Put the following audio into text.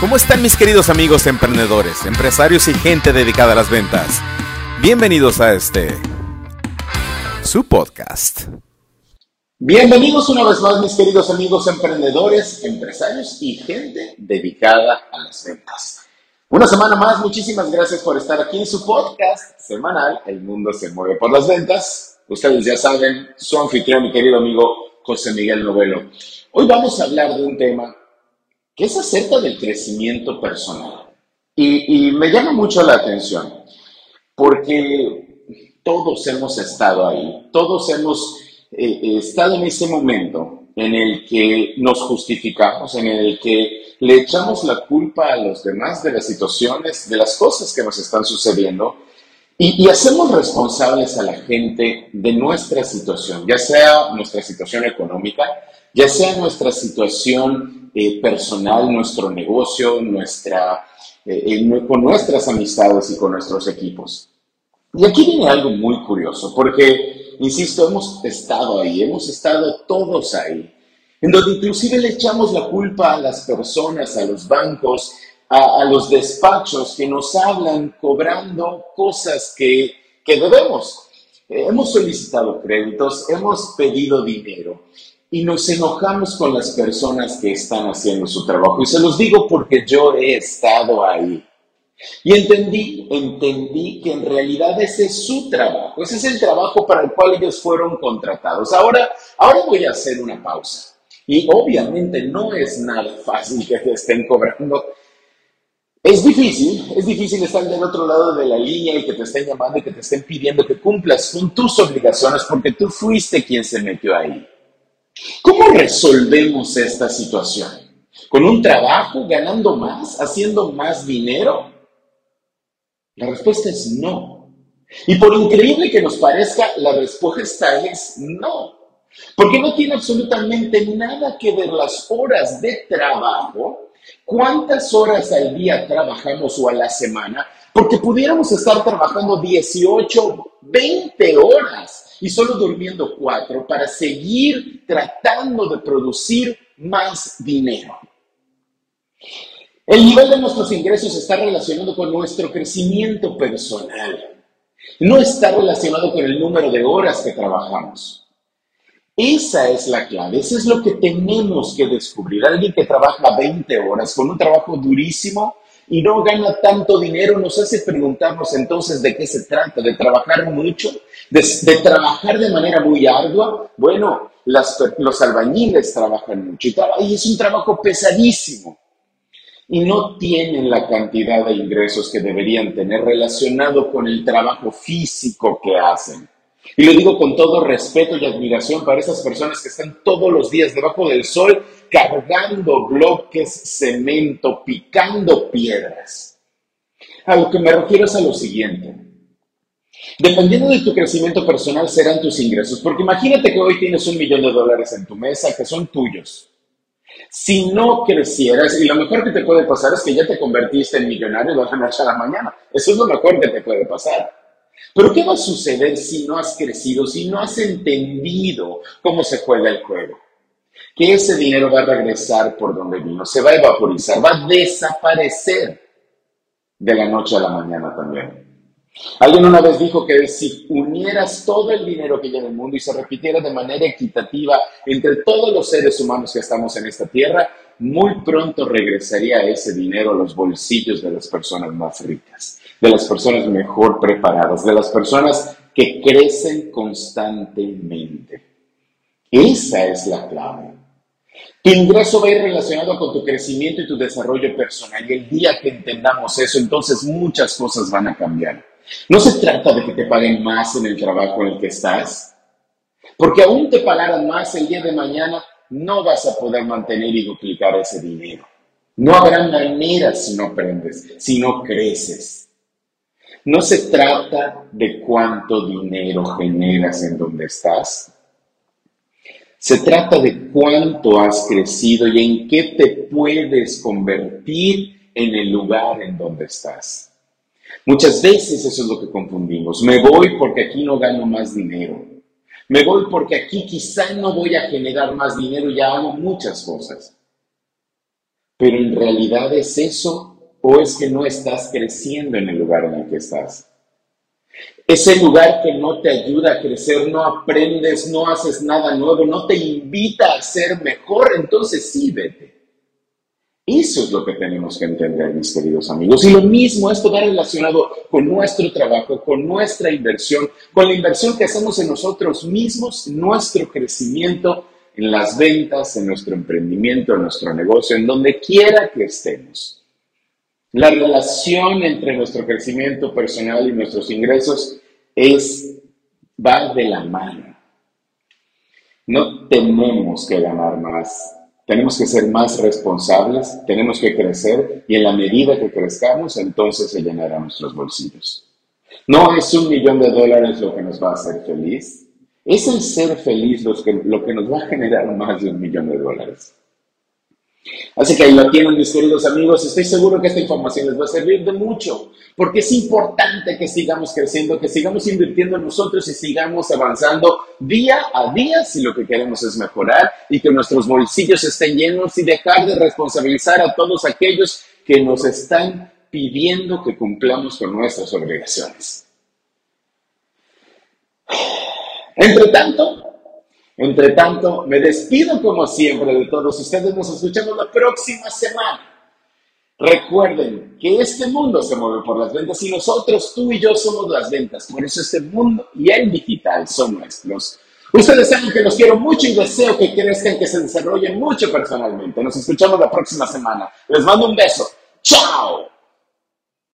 ¿Cómo están mis queridos amigos emprendedores, empresarios y gente dedicada a las ventas? Bienvenidos a este, su podcast. Bienvenidos una vez más mis queridos amigos emprendedores, empresarios y gente dedicada a las ventas. Una semana más, muchísimas gracias por estar aquí en su podcast semanal, El Mundo se mueve por las ventas. Ustedes ya saben, su anfitrión, mi querido amigo José Miguel Novelo. Hoy vamos a hablar de un tema que es acerca del crecimiento personal. Y, me llama mucho la atención, porque todos hemos estado ahí, todos hemos eh, estado en ese momento en el que nos justificamos, en el que le echamos la culpa a los demás de las situaciones, de las cosas que nos están sucediendo, y, hacemos responsables a la gente de nuestra situación, ya sea nuestra situación económica, ya sea nuestra situación eh, personal, nuestro negocio, nuestra, eh, con nuestras amistades y con nuestros equipos. Y aquí viene algo muy curioso, porque, insisto, hemos estado ahí, hemos estado todos ahí, en donde inclusive le echamos la culpa a las personas, a los bancos, a, los despachos que nos hablan cobrando cosas que, que debemos. Hemos solicitado créditos, hemos pedido dinero y nos enojamos con las personas que están haciendo su trabajo. Y se los digo porque yo he estado ahí. Y entendí, entendí que en realidad ese es su trabajo, ese es el trabajo para el cual ellos fueron contratados. Ahora, ahora voy a hacer una pausa. Y obviamente no es nada fácil que te estén cobrando. Es difícil, es difícil estar del otro lado de la línea y que te estén llamando y que te estén pidiendo que cumplas con tus obligaciones porque tú fuiste quien se metió ahí. ¿Cómo resolvemos esta situación? ¿Con un trabajo, ganando más, haciendo más dinero? La respuesta es no. Y por increíble que nos parezca, la respuesta es no. Porque no tiene absolutamente nada que ver las horas de trabajo, cuántas horas al día trabajamos o a la semana, porque pudiéramos estar trabajando 18, 20 horas y solo durmiendo cuatro para seguir tratando de producir más dinero. El nivel de nuestros ingresos está relacionado con nuestro crecimiento personal. No está relacionado con el número de horas que trabajamos. Esa es la clave, eso es lo que tenemos que descubrir. Alguien que trabaja 20 horas con un trabajo durísimo y no gana tanto dinero, nos hace preguntarnos entonces de qué se trata, de trabajar mucho, de, trabajar de manera muy ardua. Bueno, los albañiles trabajan mucho y, es un trabajo pesadísimo y no tienen la cantidad de ingresos que deberían tener relacionado con el trabajo físico que hacen. Y lo digo con todo respeto y admiración para esas personas que están todos los días debajo del sol cargando bloques, cemento, picando piedras. A lo que me refiero es a lo siguiente. Dependiendo de tu crecimiento personal serán tus ingresos, porque imagínate que hoy tienes un millón de dólares en tu mesa que son tuyos. Si no crecieras, y lo mejor que te puede pasar es que ya te convertiste en millonario de la noche a la mañana. Eso es lo mejor que te puede pasar. Pero ¿qué va a suceder si no has crecido, si no has entendido cómo se juega el juego? Que ese dinero va a regresar por donde vino, se va a evaporizar, va a desaparecer de la noche a la mañana también. Alguien una vez dijo que si unieras todo el dinero que hay en el mundo y se repitiera de manera equitativa entre todos los seres humanos que estamos en esta tierra, muy pronto regresaría ese dinero a los bolsillos de las personas más ricas de las personas mejor preparadas, de las personas que crecen constantemente. Esa es la clave. Tu ingreso va a ir relacionado con tu crecimiento y tu desarrollo personal. Y el día que entendamos eso, entonces muchas cosas van a cambiar. No se trata de que te paguen más en el trabajo en el que estás, porque aún te pagaran más el día de mañana, no vas a poder mantener y duplicar ese dinero. No habrá manera si no aprendes, si no creces. No se trata de cuánto dinero generas en donde estás. Se trata de cuánto has crecido y en qué te puedes convertir en el lugar en donde estás. Muchas veces eso es lo que confundimos. Me voy porque aquí no gano más dinero. Me voy porque aquí quizá no voy a generar más dinero ya hago muchas cosas. Pero en realidad es eso o es que no estás creciendo en el lugar en el que estás. Ese lugar que no te ayuda a crecer, no aprendes, no haces nada nuevo, no te invita a ser mejor, entonces sí, vete. Eso es lo que tenemos que entender, mis queridos amigos. Y lo mismo, esto va relacionado con nuestro trabajo, con nuestra inversión, con la inversión que hacemos en nosotros mismos, nuestro crecimiento en las ventas, en nuestro emprendimiento, en nuestro negocio, en donde quiera que estemos. La relación entre nuestro crecimiento personal y nuestros ingresos es, va de la mano. No tenemos que ganar más, tenemos que ser más responsables, tenemos que crecer y en la medida que crezcamos, entonces se llenarán nuestros bolsillos. No es un millón de dólares lo que nos va a hacer feliz, es el ser feliz lo que, lo que nos va a generar más de un millón de dólares. Así que ahí lo tienen, mis queridos amigos. Estoy seguro que esta información les va a servir de mucho, porque es importante que sigamos creciendo, que sigamos invirtiendo en nosotros y sigamos avanzando día a día si lo que queremos es mejorar y que nuestros bolsillos estén llenos y dejar de responsabilizar a todos aquellos que nos están pidiendo que cumplamos con nuestras obligaciones. Entre tanto, entre tanto, me despido como siempre de todos ustedes. Nos escuchamos la próxima semana. Recuerden que este mundo se mueve por las ventas y nosotros, tú y yo, somos las ventas. Por eso este mundo y el digital son nuestros. Ustedes saben que los quiero mucho y deseo que crezcan, que se desarrollen mucho personalmente. Nos escuchamos la próxima semana. Les mando un beso. ¡Chao!